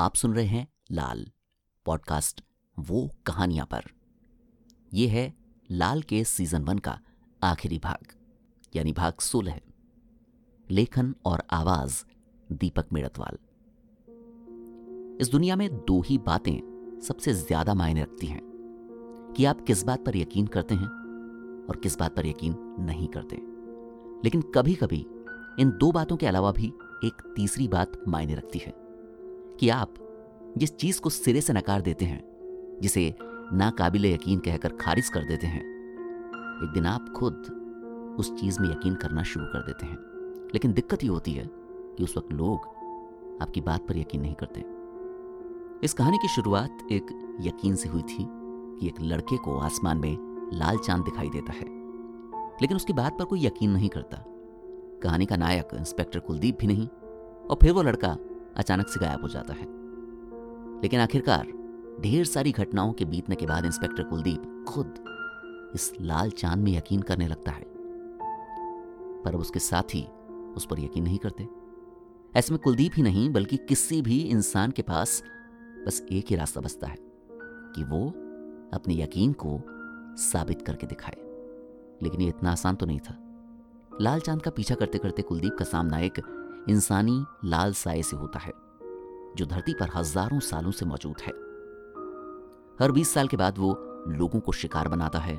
आप सुन रहे हैं लाल, पॉडकास्ट वो कहानियाँ पर। यह है लाल के सीज़न वन का आखिरी भाग, यानी भाग सोलह। लेखन और आवाज़ दीपक मेड़तवाल। इस दुनिया में दो ही बातें सबसे ज़्यादा मायने रखती हैं। कि आप किस बात पर यकीन करते हैं और किस बात पर यकीन नहीं करते। लेकिन कभी कभी इन दो बातों के अलावा भी एक तीसरी बात मायने रखती है। कि आप जिस चीज़ को सिरे से नकार देते हैं, जिसे नाकाबिल यकीन कहकर खारिज कर देते हैं, एक दिन आप खुद उस चीज़ में यकीन करना शुरू कर देते हैं। लेकिन दिक्कत ये होती है कि उस वक्त लोग आपकी बात पर यकीन नहीं करते। इस कहानी की शुरुआत एक यकीन से हुई थी कि एक लड़के को आसमान में लाल चाँद दिखाई देता है। लेकिन उसकी बात पर कोई यकीन नहीं करता। कहानी का नायक इंस्पेक्टर कुलदीप भी नहीं, और फिर वो लड़का अचानक से गायब हो जाता है। लेकिन आखिरकार, ढेर सारी घटनाओं के बीतने के बाद इंस्पेक्टर कुलदीप खुद इस लाल चाँद में यकीन करने लगता है। पर अब उसके साथी उस पर यकीन नहीं करते। ऐसे में कुलदीप ही नहीं, बल्कि किसी भी इंसान के पास बस एक ही रास्ता बचता है कि वो अपने यकीन को साबित करके दिखाए। लेकिन ये इतना आसान तो नहीं था। लाल चाँद का पीछा करते करते कुलदीप का सामना एक इंसानी लाल साय से होता है, जो धरती पर हज़ारों सालों से मौजूद है। हर 20 साल के बाद वो लोगों को शिकार बनाता है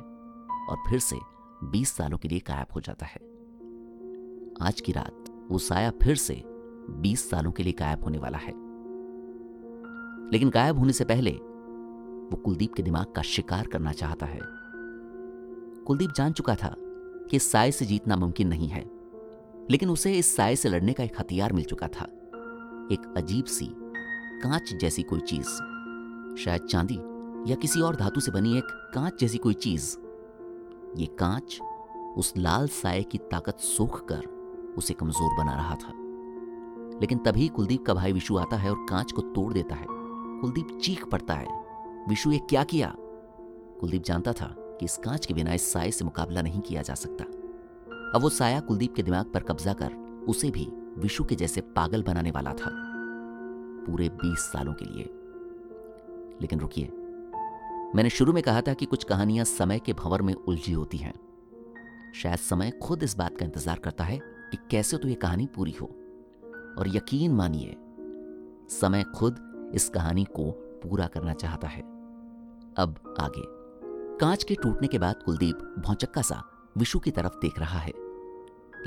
और फिर से 20 सालों के लिए गायब हो जाता है। आज की रात वो साया फिर से 20 सालों के लिए गायब होने वाला है। लेकिन गायब होने से पहले वो कुलदीप के दिमाग का शिकार करना चाहता है। कुलदीप जान चुका था कि साय से जीतना मुमकिन नहीं है। लेकिन उसे इस साय से लड़ने का एक हथियार मिल चुका था। एक अजीब सी, कांच जैसी कोई चीज़। शायद चांदी या किसी और धातु से बनी एक कांच जैसी कोई चीज़। ये कांच उस लाल साय की ताकत सोख कर उसे कमज़ोर बना रहा था। लेकिन तभी कुलदीप का भाई विशु आता है और कांच को तोड़ देता है। कुलदीप चीख पड़ता है, विशु, ये क्या किया? कुलदीप जानता था कि इस कांच के बिना इस साय से मुकाबला नहीं किया जा सकता। अब वो साया कुलदीप के दिमाग पर कब्जा कर उसे भी विशु के जैसे पागल बनाने वाला था, पूरे बीस सालों के लिए। लेकिन रुकिए, मैंने शुरू में कहा था कि कुछ कहानियाँ समय के भंवर में उलझी होती हैं। शायद समय खुद इस बात का इंतज़ार करता है कि कैसे तो ये कहानी पूरी हो। और यकीन मानिए, समय खुद इस कहानी को पूरा करना चाहता है। अब आगे, कांच के टूटने के बाद कुलदीप भौचक्का सा विशु की तरफ़ देख रहा है।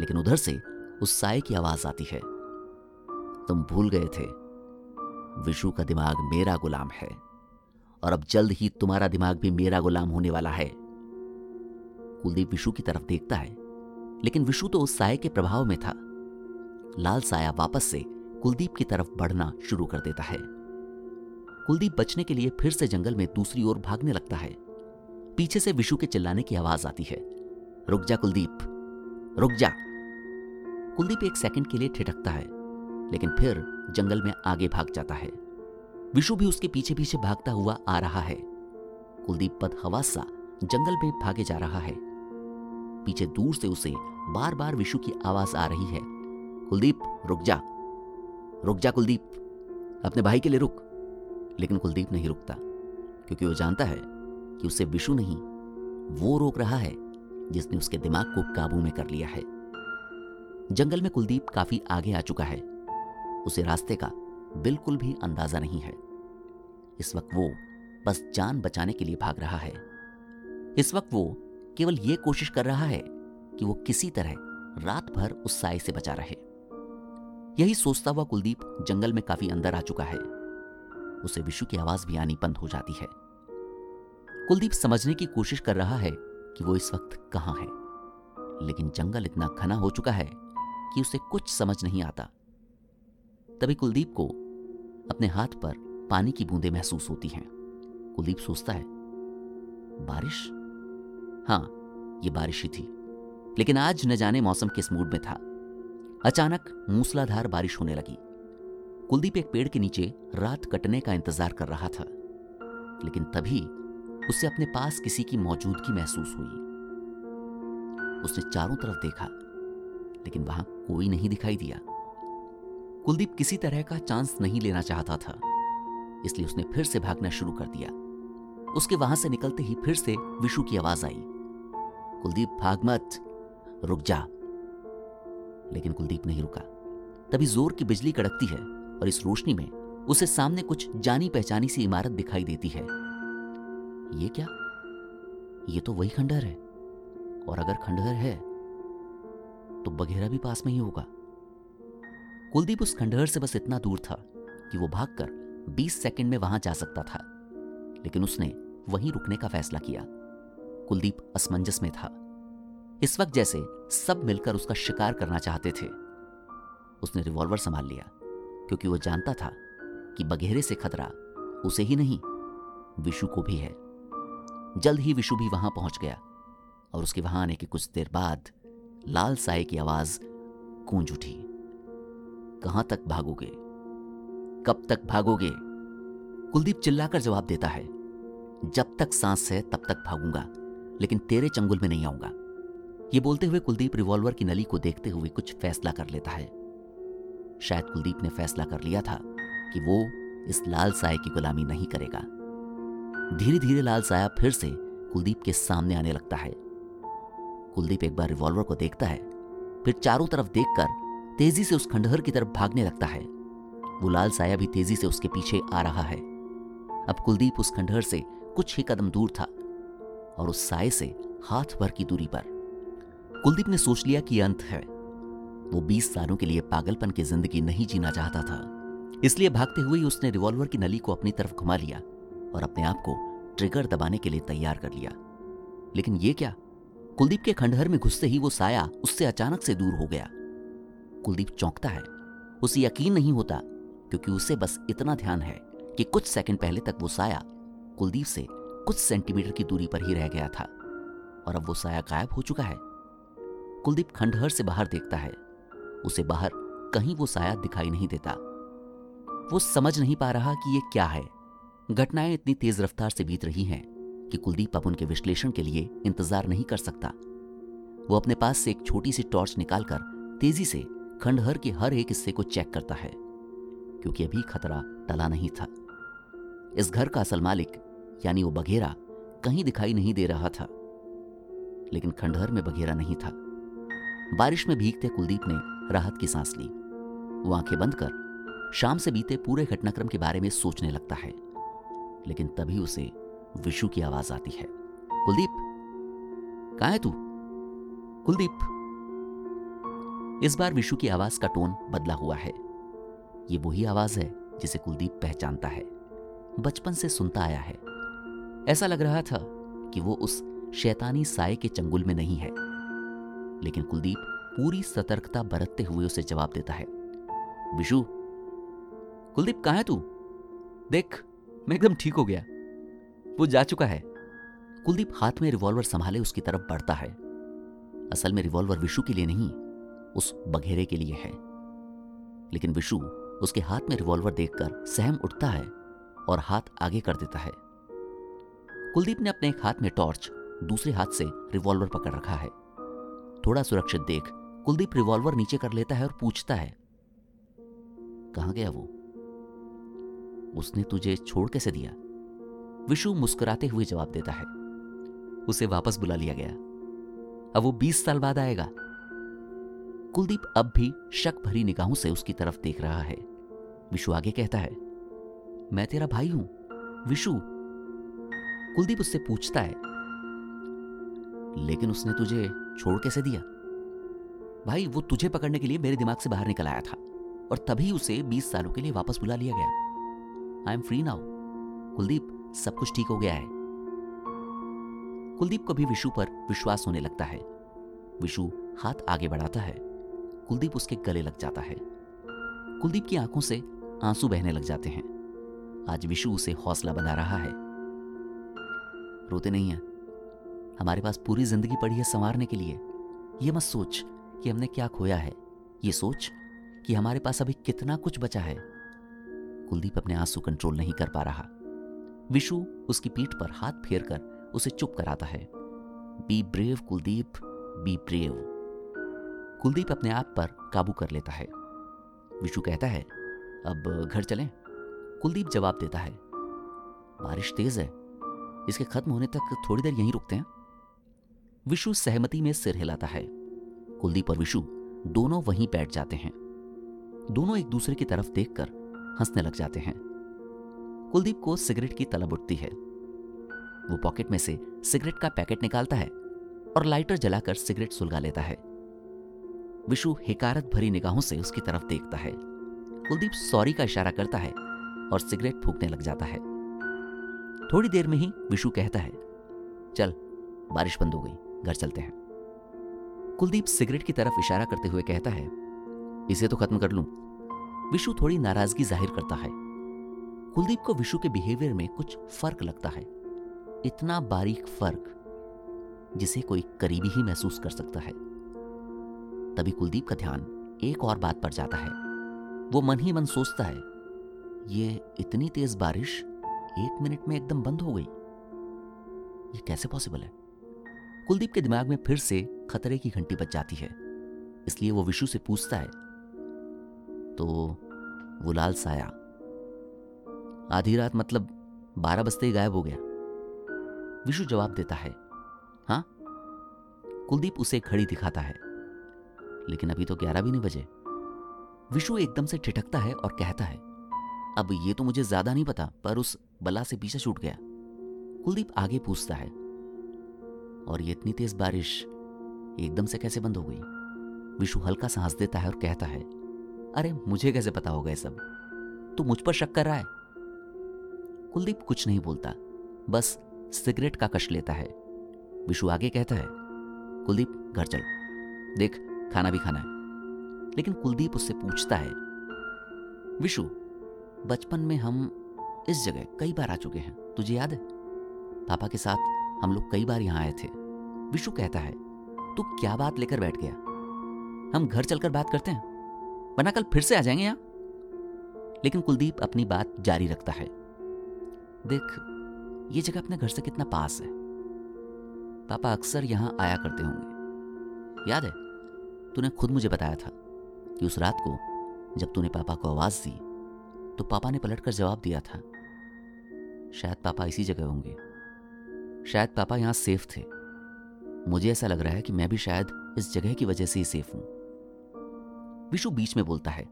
लेकिन उधर से उस साय की आवाज़ आती है। तुम भूल गए थे। विशु का दिमाग मेरा गुलाम है। और अब जल्द ही तुम्हारा दिमाग भी मेरा गुलाम होने वाला है। कुलदीप विशु की तरफ़ देखता है। लेकिन विशु तो उस साय के प्रभाव में था। लाल साया वापस से कुलदीप की तरफ़ बढ़ना शुरू कर देता है। कुलदीप बचने के लिए फिर से जंगल में दूसरी ओर भागने लगता है। पीछे से विशु के चिल्लाने की आवाज़ आती है। रुक जा कुलदीप। रुक जा। कुलदीप एक सेकंड के लिए ठिठकता है, लेकिन फिर जंगल में आगे भाग जाता है। विशु भी उसके पीछे पीछे भागता हुआ आ रहा है। कुलदीप पद हवा सा जंगल में भागे जा रहा है। पीछे दूर से उसे बार बार विशु की आवाज़ आ रही है। कुलदीप, रुक जा। रुक जा कुलदीप। अपने भाई के लिए रुक। लेकिन कुलदीप नहीं रुकता, क्योंकि वो जानता है कि उसे विशु नहीं, वो रोक रहा है। जिसने उसके दिमाग को काबू में कर लिया है। जंगल में कुलदीप काफ़ी आगे आ चुका है। उसे रास्ते का बिल्कुल भी अंदाज़ा नहीं है। इस वक्त वो बस जान बचाने के लिए भाग रहा है। इस वक्त वो केवल ये कोशिश कर रहा है कि वो किसी तरह रात भर उस साय से बचा रहे। यही सोचता हुआ कुलदीप जंगल में काफ़ी अंदर आ चुका है। उसे विशु की आवाज़ भी आनी बंद हो जाती है। कुलदीप समझने की कोशिश कर रहा है कि वो इस वक्त कहाँ है। लेकिन जंगल इतना घना हो चुका है कि उसे कुछ समझ नहीं आता। तभी कुलदीप को अपने हाथ पर पानी की बूंदें महसूस होती हैं। कुलदीप सोचता है, बारिश? हाँ, ये बारिश ही थी। लेकिन आज न जाने मौसम किस मूड में था। अचानक मूसलाधार बारिश होने लगी। कुलदीप एक पेड़ के नीचे रात कटने का इंतज़ार कर रहा था। लेकिन तभी उसे अपने पास किसी की मौजूदगी महसूस हुई। उसने चारों तरफ़ देखा, लेकिन वहाँ कोई नहीं दिखाई दिया। कुलदीप किसी तरह का चांस नहीं लेना चाहता था, इसलिए उसने फिर से भागना शुरू कर दिया। उसके वहाँ से निकलते ही फिर से विशु की आवाज़ आई। कुलदीप, भाग मत, रुक जा। लेकिन कुलदीप नहीं रुका। तभी ज़ोर की बिजली कड़कती है और इस रोशनी में उसे सामने कुछ जानी पहचानी सी इमारत दिखाई देती है। ये क्या? ये तो वही खंडहर है। और अगर खंडहर है तो बघेरा भी पास में ही होगा। कुलदीप उस खंडहर से बस इतना दूर था कि वो भागकर 20 सेकंड में वहाँ जा सकता था। लेकिन उसने वहीं रुकने का फैसला किया। कुलदीप असमंजस में था। इस वक्त जैसे सब मिलकर उसका शिकार करना चाहते थे। उसने रिवॉल्वर संभाल लिया, क्योंकि वो जानता था कि बघेरे से खतरा उसे ही नहीं, विशु को भी है। जल्द ही विशु भी वहाँ पहुँच गया, और उसके वहाँ आने के कुछ देर बाद लाल साय की आवाज़ गूंज उठी। कहाँ तक भागोगे? कब तक भागोगे? कुलदीप चिल्लाकर जवाब देता है, जब तक सांस है, तब तक भागूँगा, लेकिन तेरे चंगुल में नहीं आऊँगा। ये बोलते हुए कुलदीप रिवॉल्वर की नली को देखते हुए कुछ फैसला कर लेता है। शायद कुलदीप ने फैसला कर लिया था कि वो इस लाल साय की गुलामी नहीं करेगा। धीरे धीरे लाल साया फिर से कुलदीप के सामने आने लगता है। कुलदीप एक बार रिवॉल्वर को देखता है, फिर चारों तरफ़ देखकर तेज़ी से उस खंडहर की तरफ़ भागने लगता है। वो लाल साया भी तेज़ी से उसके पीछे आ रहा है। अब कुलदीप उस खंडहर से कुछ ही कदम दूर था और उस साय से हाथ भर की दूरी पर। कुलदीप ने सोच लिया कि अंत है। वो 20 सालों के लिए पागलपन की ज़िंदगी नहीं जीना चाहता था। इसलिए भागते हुए उसने रिवॉल्वर की नली को अपनी तरफ़ घुमा लिया। और अपने आप को ट्रिगर दबाने के लिए तैयार कर लिया। लेकिन ये क्या? कुलदीप के खंडहर में घुसते ही वो साया उससे अचानक से दूर हो गया। कुलदीप चौंकता है। उसे यकीन नहीं होता, क्योंकि उसे बस इतना ध्यान है कि कुछ सेकंड पहले तक वो साया कुलदीप से कुछ सेंटीमीटर की दूरी पर ही रह गया था। और अब वो साया गायब हो चुका है। कुलदीप खंडहर से बाहर देखता है। उसे बाहर कहीं वो साया दिखाई नहीं देता। वो समझ नहीं पा रहा कि ये क्या है। घटनाएँ इतनी तेज रफ्तार से बीत रही हैं कि कुलदीप अब उनके विश्लेषण के लिए इंतज़ार नहीं कर सकता। वो अपने पास से एक छोटी सी टॉर्च निकालकर तेज़ी से खंडहर के हर एक हिस्से को चेक करता है, क्योंकि अभी खतरा टला नहीं था। इस घर का असल मालिक, यानी वो बघेरा, कहीं दिखाई नहीं दे रहा था। लेकिन खंडहर में बघेरा नहीं था। बारिश में भीगते कुलदीप ने राहत की सांस ली। वो आँखें बंद कर, शाम से बीते पूरे घटनाक्रम के बारे में सोचने लगता है। लेकिन तभी उसे विशु की आवाज़ आती है। कुलदीप, कहा है तू? कुलदीप। इस बार विशु की आवाज़ का टोन बदला हुआ है। ये वही आवाज़ है जिसे कुलदीप पहचानता है। बचपन से सुनता आया है। ऐसा लग रहा था कि वो उस शैतानी साय के चंगुल में नहीं है। लेकिन कुलदीप पूरी सतर्कता बरतते हुए उसे जवाब देता है। विशु, कुलदीप कहा है तू? देख। मैं एकदम ठीक हो गया। वो जा चुका है। कुलदीप हाथ में रिवॉल्वर संभाले उसकी तरफ़ बढ़ता है। असल में रिवॉल्वर विशु के लिए नहीं, उस बघेरे के लिए है। लेकिन विशु उसके हाथ में रिवॉल्वर देखकर सहम उठता है और हाथ आगे कर देता है। कुलदीप ने अपने एक हाथ में टॉर्च दूसरे हाथ से रिवॉल्वर पकड़ रखा है। थोड़ा सुरक्षित देख कुलदीप रिवॉल्वर नीचे कर लेता है और पूछता है, कहाँ गया वो? उसने तुझे छोड़ कैसे दिया? विशु मुस्कुराते हुए जवाब देता है। उसे वापस बुला लिया गया। अब वो बीस साल बाद आएगा। कुलदीप अब भी शक भरी निगाहों से उसकी तरफ़ देख रहा है। विशु आगे कहता है, मैं तेरा भाई हूँ, विशु। कुलदीप उससे पूछता है, लेकिन उसने तुझे छोड़ कैसे दिया? भाई, वो तुझे पकड़ने के लिए मेरे दिमाग से बाहर निकल आया था और तभी उसे 20 सालों के लिए वापस बुला लिया गया। I am free now Kuldeep, सब कुछ ठीक हो गया है। कुलदीप को भी विशु पर विश्वास होने लगता है। विशु हाथ आगे बढ़ाता है। कुलदीप उसके गले लग जाता है। कुलदीप की आँखों से आँसू बहने लग जाते हैं। आज विशु उसे हौसला बना रहा है। रोते नहीं है। हमारे पास पूरी ज़िंदगी पड़ी है संवारने के लिए। ये मत सोच कि हमने क्या खोया है। ये सोच कि हमारे पास अभी कितना कुछ बचा है। कुलदीप अपने आँसू कंट्रोल नहीं कर पा रहा। विशु उसकी पीठ पर हाथ फेर कर उसे चुप कराता है। Be brave, Kuldeep, be brave. Kuldeep अपने आप पर काबू कर लेता है। विशु कहता है, अब घर चलें? कुलदीप जवाब देता है, बारिश तेज है। इसके खत्म होने तक थोड़ी देर यहीं रुकते हैं। विशु सहमति में सिर हिलाता है। कुलदीप और विशु दोनों वहीं बैठ जाते हैं। दोनों एक दूसरे की तरफ़ देखकर हंसने लग जाते हैं। कुलदीप को सिगरेट की तलब उठती है। वो पॉकेट में से सिगरेट का पैकेट निकालता है और लाइटर जलाकर सिगरेट सुलगा लेता है। विशु हिकारत भरी निगाहों से उसकी तरफ़ देखता है। कुलदीप सॉरी का इशारा करता है और सिगरेट फूकने लग जाता है। थोड़ी देर में ही विशु कहता है, चल, बारिश बंद हो गई, घर चलते हैं। कुलदीप सिगरेट की तरफ़ इशारा करते हुए कहता है, इसे तो खत्म कर लूँ। विशु थोड़ी नाराज़गी ज़ाहिर करता है। कुलदीप को विशु के बिहेवियर में कुछ फ़र्क लगता है। इतना बारीक फ़र्क जिसे कोई करीबी ही महसूस कर सकता है। तभी कुलदीप का ध्यान एक और बात पर जाता है। वो मन ही मन सोचता है, ये इतनी तेज बारिश एक मिनट में एकदम बंद हो गई। ये कैसे पॉसिबल है? कुलदीप के दिमाग में फिर से खतरे की घंटी बज जाती है। इसलिए वो विशु से पूछता है तो वो लाल साया। आधी रात मतलब बारह बजते ही गायब हो गया। विशु जवाब देता है हाँ कुलदीप उसे खड़ी दिखाता है, लेकिन अभी तो ग्यारह भी नहीं बजे। विशु एकदम से ठिठकता है और कहता है, अब ये तो मुझे ज़्यादा नहीं पता, पर उस बला से पीछे छूट गया। कुलदीप आगे पूछता है, और ये इतनी तेज बारिश एकदम से कैसे बंद हो गई? विशु हल्का सांस देता है और कहता है अरे मुझे कैसे पता होगा ये सब? तू मुझ पर शक कर रहा है। कुलदीप कुछ नहीं बोलता, बस सिगरेट का कश लेता है। विशु आगे कहता है, कुलदीप, घर चल। देख, खाना भी खाना है। लेकिन कुलदीप उससे पूछता है, विशु, बचपन में हम इस जगह कई बार आ चुके हैं, तुझे याद है? पापा के साथ हम लोग कई बार यहाँ आए थे। विशु कहता है, तू क्या बात लेकर बैठ गया? हम घर चलकर बात करते हैं? वरना कल फिर से आ जाएँगे यहाँ। लेकिन कुलदीप अपनी बात जारी रखता है। देख, ये जगह अपने घर से कितना पास है। पापा अक्सर यहाँ आया करते होंगे। याद है, तूने खुद मुझे बताया था कि उस रात को जब तूने पापा को आवाज़ दी तो पापा ने पलटकर जवाब दिया था, शायद पापा इसी जगह होंगे। शायद पापा यहाँ सेफ़ थे। मुझे ऐसा लग रहा है कि मैं भी शायद इस जगह की वजह से ही सेफ़ हूँ। विशु बीच में बोलता है,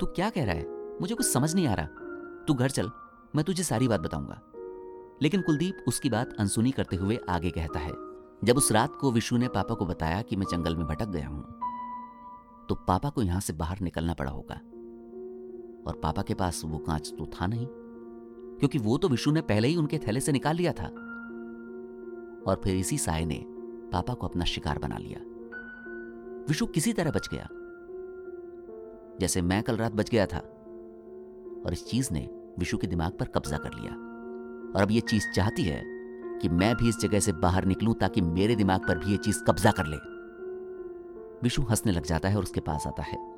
तू क्या कह रहा है? मुझे कुछ समझ नहीं आ रहा। तू घर चल, मैं तुझे सारी बात बताऊँगा। लेकिन कुलदीप उसकी बात अनसुनी करते हुए आगे कहता है, जब उस रात को विशु ने पापा को बताया कि मैं जंगल में भटक गया हूँ तो पापा को यहाँ से बाहर निकलना पड़ा होगा। और पापा के पास वो कांच तो था नहीं, क्योंकि वो तो विशु ने पहले ही उनके थैले से निकाल लिया था। और फिर इसी साय ने पापा को अपना शिकार बना लिया। विशु किसी तरह बच गया। जैसे मैं कल रात बच गया था। और इस चीज़ ने विशु के दिमाग पर कब्जा कर लिया। और अब ये चीज़ चाहती है कि मैं भी इस जगह से बाहर निकलूं ताकि मेरे दिमाग पर भी ये चीज़ कब्जा कर ले। विशु हंसने लग जाता है और उसके पास आता है।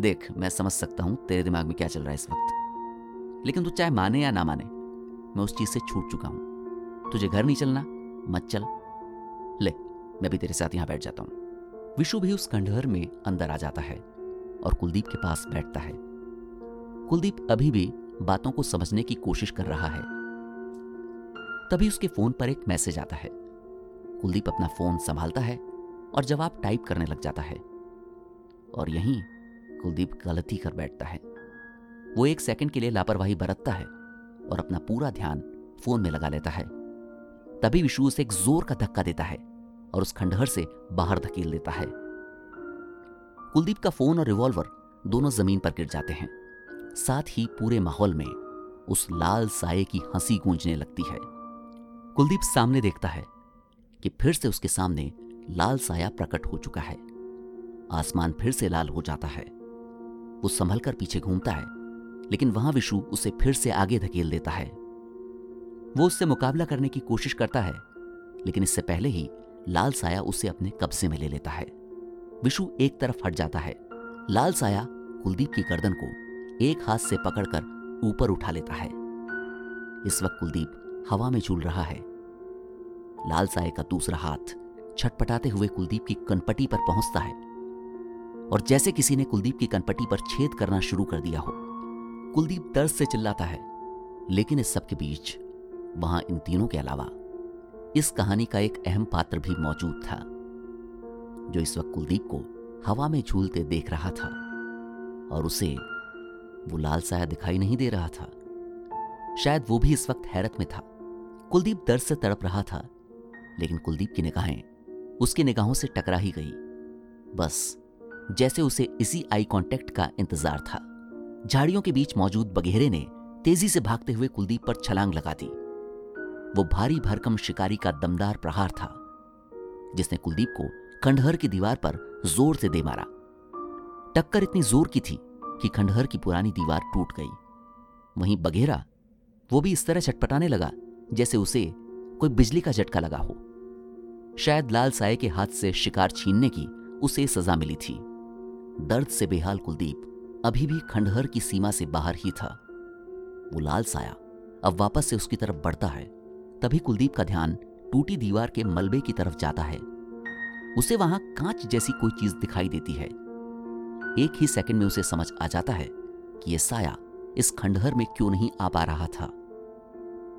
देख, मैं समझ सकता हूँ तेरे दिमाग में क्या चल रहा है इस वक्त। लेकिन तू चाहे माने या ना माने, मैं उस चीज़ से छूट चुका हूँ। तुझे घर नहीं चलना, मत चल। ले, मैं भी तेरे साथ यहाँ बैठ जाता हूँ। विशु भी उस खंडहर में अंदर आ जाता है। और कुलदीप के पास बैठता है। कुलदीप अभी भी बातों को समझने की कोशिश कर रहा है। तभी उसके फ़ोन पर एक मैसेज आता है। कुलदीप अपना फ़ोन संभालता है और जवाब टाइप करने लग जाता है। और यहीं कुलदीप गलती कर बैठता है। वो एक सेकंड के लिए लापरवाही बरतता है और अपना पूरा ध्यान फ़ोन में लगा लेता है। तभी विशु उसे एक ज़ोर का धक्का देता है और उस खंडहर से बाहर धकेल देता है। कुलदीप का फ़ोन और रिवॉल्वर दोनों ज़मीन पर गिर जाते हैं। साथ ही पूरे माहौल में उस लाल साये की हँसी गूंजने लगती है। कुलदीप सामने देखता है कि फिर से उसके सामने लाल साया प्रकट हो चुका है। आसमान फिर से लाल हो जाता है। वो संभल कर पीछे घूमता है, लेकिन वहाँ विशु उसे फिर से आगे धकेल देता है। वो उससे मुकाबला करने की कोशिश करता है, लेकिन इससे पहले ही लाल साया उसे अपने कब्जे में ले लेता है। विशु एक तरफ़ हट जाता है। लाल साया कुलदीप की गर्दन को एक हाथ से पकड़कर ऊपर उठा लेता है। इस वक्त कुलदीप हवा में झूल रहा है। लाल साय का दूसरा हाथ छटपटाते हुए कुलदीप की कनपटी पर पहुँचता है। और जैसे किसी ने कुलदीप की कनपटी पर छेद करना शुरू कर दिया हो, कुलदीप दर्द से चिल्लाता है। लेकिन इस सब के बीच, वहाँ इन तीनों के अलावा, इस कहानी का एक अहम पात्र भी मौजूद था। जो इस वक्त कुलदीप को हवा में झूलते देख रहा था। और उसे वो लाल साया दिखाई नहीं दे रहा था। शायद वो भी इस वक्त हैरत में था। कुलदीप दर्द से तड़प रहा था, लेकिन कुलदीप की निगाहें उसकी निगाहों से टकरा ही गई। बस, जैसे उसे इसी आई कांटेक्ट का इंतज़ार था। झाड़ियों के बीच मौजूद बघेरे ने तेज़ी से भागते हुए कुलदीप पर छलांग लगा दी। वो भारी भरकम शिकारी का दमदार प्रहार था, जिसने कुलदीप को खंडहर की दीवार पर ज़ोर से दे मारा। टक्कर इतनी ज़ोर की थी कि खंडहर की पुरानी दीवार टूट गई। वहीं बघेरा, वो भी इस तरह छटपटाने लगा जैसे उसे कोई बिजली का झटका लगा हो। शायद लाल साय के हाथ से शिकार छीनने की उसे सजा मिली थी। दर्द से बेहाल कुलदीप अभी भी खंडहर की सीमा से बाहर ही था। वो लाल साया अब वापस से उसकी तरफ़ बढ़ता है, तभी कुलदीप का ध्यान टूटी दीवार के मलबे की तरफ़ जाता है। उसे वहाँ कांच जैसी कोई चीज़ दिखाई देती है। एक ही सेकंड में उसे समझ आ जाता है कि यह साया इस खंडहर में क्यों नहीं आ पा रहा था।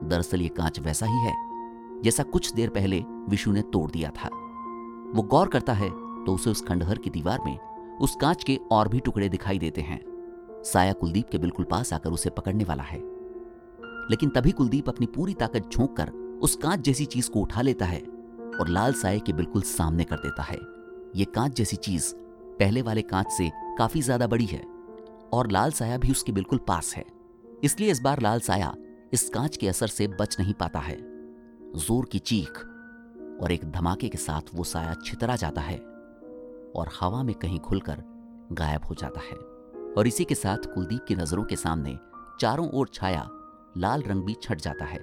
दरअसल ये कांच वैसा ही है, जैसा कुछ देर पहले विशु ने तोड़ दिया था। वो गौर करता है तो उसे उस खंडहर की दीवार में उस कांच के और भी टुकड़े दिखाई देते हैं। साया कुलदीप के बिल्कुल पास आकर उसे पकड़ने वाला है। लेकिन तभी कुलदीप अपनी पूरी ताकत झोंक कर उस कांच जैसी चीज़ को उठा लेता है। और लाल साय के बिल्कुल सामने कर देता है। ये कांच जैसी चीज़ पहले वाले कांच से काफ़ी ज़्यादा बड़ी है और लाल साया भी उसके बिल्कुल पास है। इसलिए इस बार लाल साया इस कांच के असर से बच नहीं पाता है। ज़ोर की चीख और एक धमाके के साथ वो साया छितरा जाता है और हवा में कहीं खुलकर गायब हो जाता है। और इसी के साथ कुलदीप की नज़रों के सामने चारों ओर छाया लाल रंग भी छट जाता है।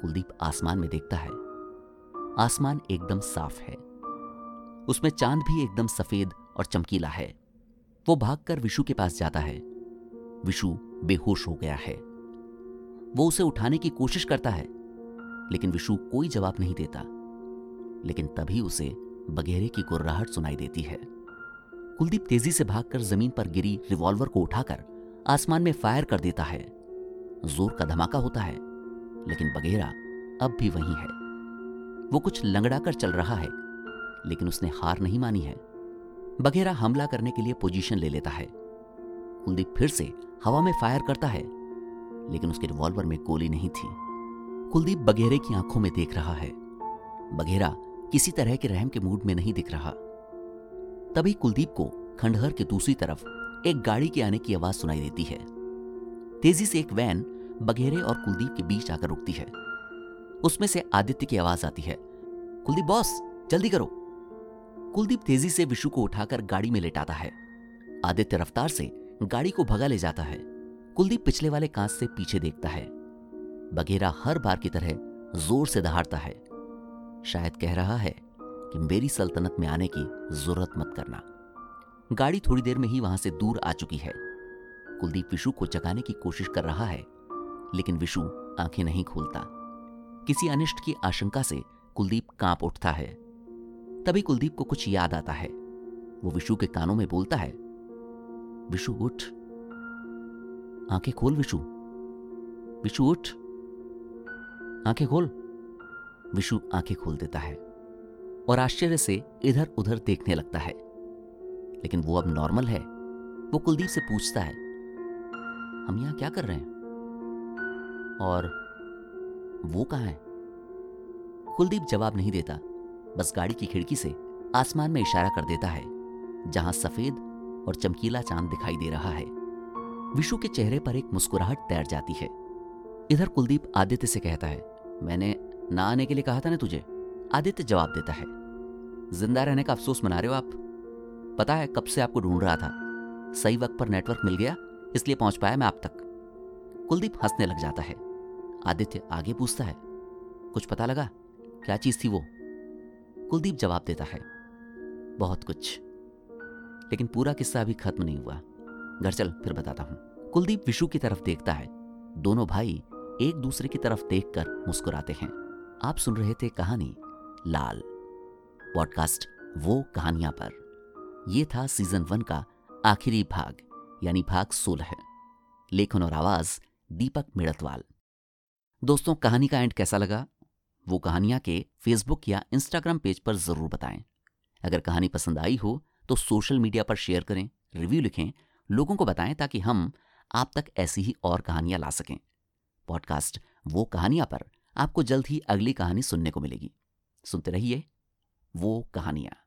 कुलदीप आसमान में देखता है। आसमान एकदम साफ़ है। उसमें चाँद भी एकदम सफ़ेद और चमकीला है। वो भागकर विशु के पास जाता है। विशु बेहोश हो गया है। वो उसे उठाने की कोशिश करता है, लेकिन विशु कोई जवाब नहीं देता। लेकिन तभी उसे बघेरे की गुर्राहट सुनाई देती है। कुलदीप तेज़ी से भागकर ज़मीन पर गिरी रिवॉल्वर को उठाकर आसमान में फायर कर देता है। ज़ोर का धमाका होता है, लेकिन बघेरा अब भी वही है। वो कुछ लंगड़ा कर चल रहा है, लेकिन उसने हार नहीं मानी है। बघेरा हमला करने के लिए पोजीशन ले लेता है। कुलदीप फिर से हवा में फायर करता है, लेकिन उसके रिवॉल्वर में गोली नहीं थी। कुलदीप बघेरे की आँखों में देख रहा है। बघेरा किसी तरह के रहम के मूड में नहीं दिख रहा। तभी कुलदीप को खंडहर के दूसरी तरफ़ एक गाड़ी के आने की आवाज़ सुनाई देती है। तेज़ी से एक वैन बघेरे और कुलदीप के बीच आकर रुकती है। उसमें से आदित्य की आवाज़ आती है। कुलदीप, बॉस, जल्दी करो। कुलदीप तेज़ी से विशु को उठाकर गाड़ी में लेटाता है। आदित्य रफ्तार से गाड़ी को भगा ले जाता है। कुलदीप पिछले वाले कांच से पीछे देखता है। बघेरा हर बार की तरह ज़ोर से दहाड़ता है। शायद कह रहा है कि मेरी सल्तनत में आने की ज़रूरत मत करना। गाड़ी थोड़ी देर में ही वहाँ से दूर आ चुकी है। कुलदीप विशु को जगाने की कोशिश कर रहा है, लेकिन विशु आँखें नहीं खोलता। किसी अनिष्ट की आशंका से कुलदीप काँप उठता है। तभी कुलदीप को कुछ याद आता है। वो विशु के कानों में बोलता है, विशु, उठ। आँखें खोल, विशु। विशु, उठ। आँखें खोल। विशु आँखें खोल देता है और आश्चर्य से इधर उधर देखने लगता है। लेकिन वो अब नॉर्मल है। वो कुलदीप से पूछता है, हम यहाँ क्या कर रहे हैं? और वो कहाँ है? कुलदीप जवाब नहीं देता। बस गाड़ी की खिड़की से आसमान में इशारा कर देता है, जहाँ सफ़ेद और चमकीला चाँद दिखाई दे रहा है। विशु के चेहरे पर एक मुस्कुराहट तैर जाती है। इधर कुलदीप आदित्य से कहता है, मैंने ना आने के लिए कहा था ना तुझे? आदित्य जवाब देता है, ज़िंदा रहने का अफसोस मना रहे हो आप? पता है कब से आपको ढूंढ रहा था? सही वक्त पर नेटवर्क मिल गया, इसलिए पहुँच पाया मैं आप तक। कुलदीप हंसने लग जाता है। आदित्य आगे पूछता है, कुछ पता लगा? क्या चीज़ थी वो? कुलदीप जवाब देता है, बहुत कुछ। लेकिन पूरा किस्सा अभी खत्म नहीं हुआ। घर चल, फिर बताता हूँ। कुलदीप विशु की तरफ़ देखता है। दोनों भाई एक दूसरे की तरफ़ देखकर मुस्कुराते हैं। आप सुन रहे थे कहानी, लाल। पॉडकास्ट, वो कहानियाँ पर। यह था सीज़न वन का आखिरी भाग, यानी भाग सोलह। लेखन और आवाज़, दीपक मिड़तवाल। दोस्तों, कहानी का एंड कैसा लगा? वो कहानियाँ के फेसबुक या इंस्टाग्राम पेज पर ज़रूर बताएँ। अगर कहानी पसंद आई हो तो सोशल मीडिया पर शेयर करें रिव्यू लिखें, लोगों को बताएँ ताकि हम आप तक ऐसी ही और कहानियाँ ला सकें। पॉडकास्ट वो कहानियाँ पर आपको जल्द ही अगली कहानी सुनने को मिलेगी। सुनते रहिए, वो कहानियाँ।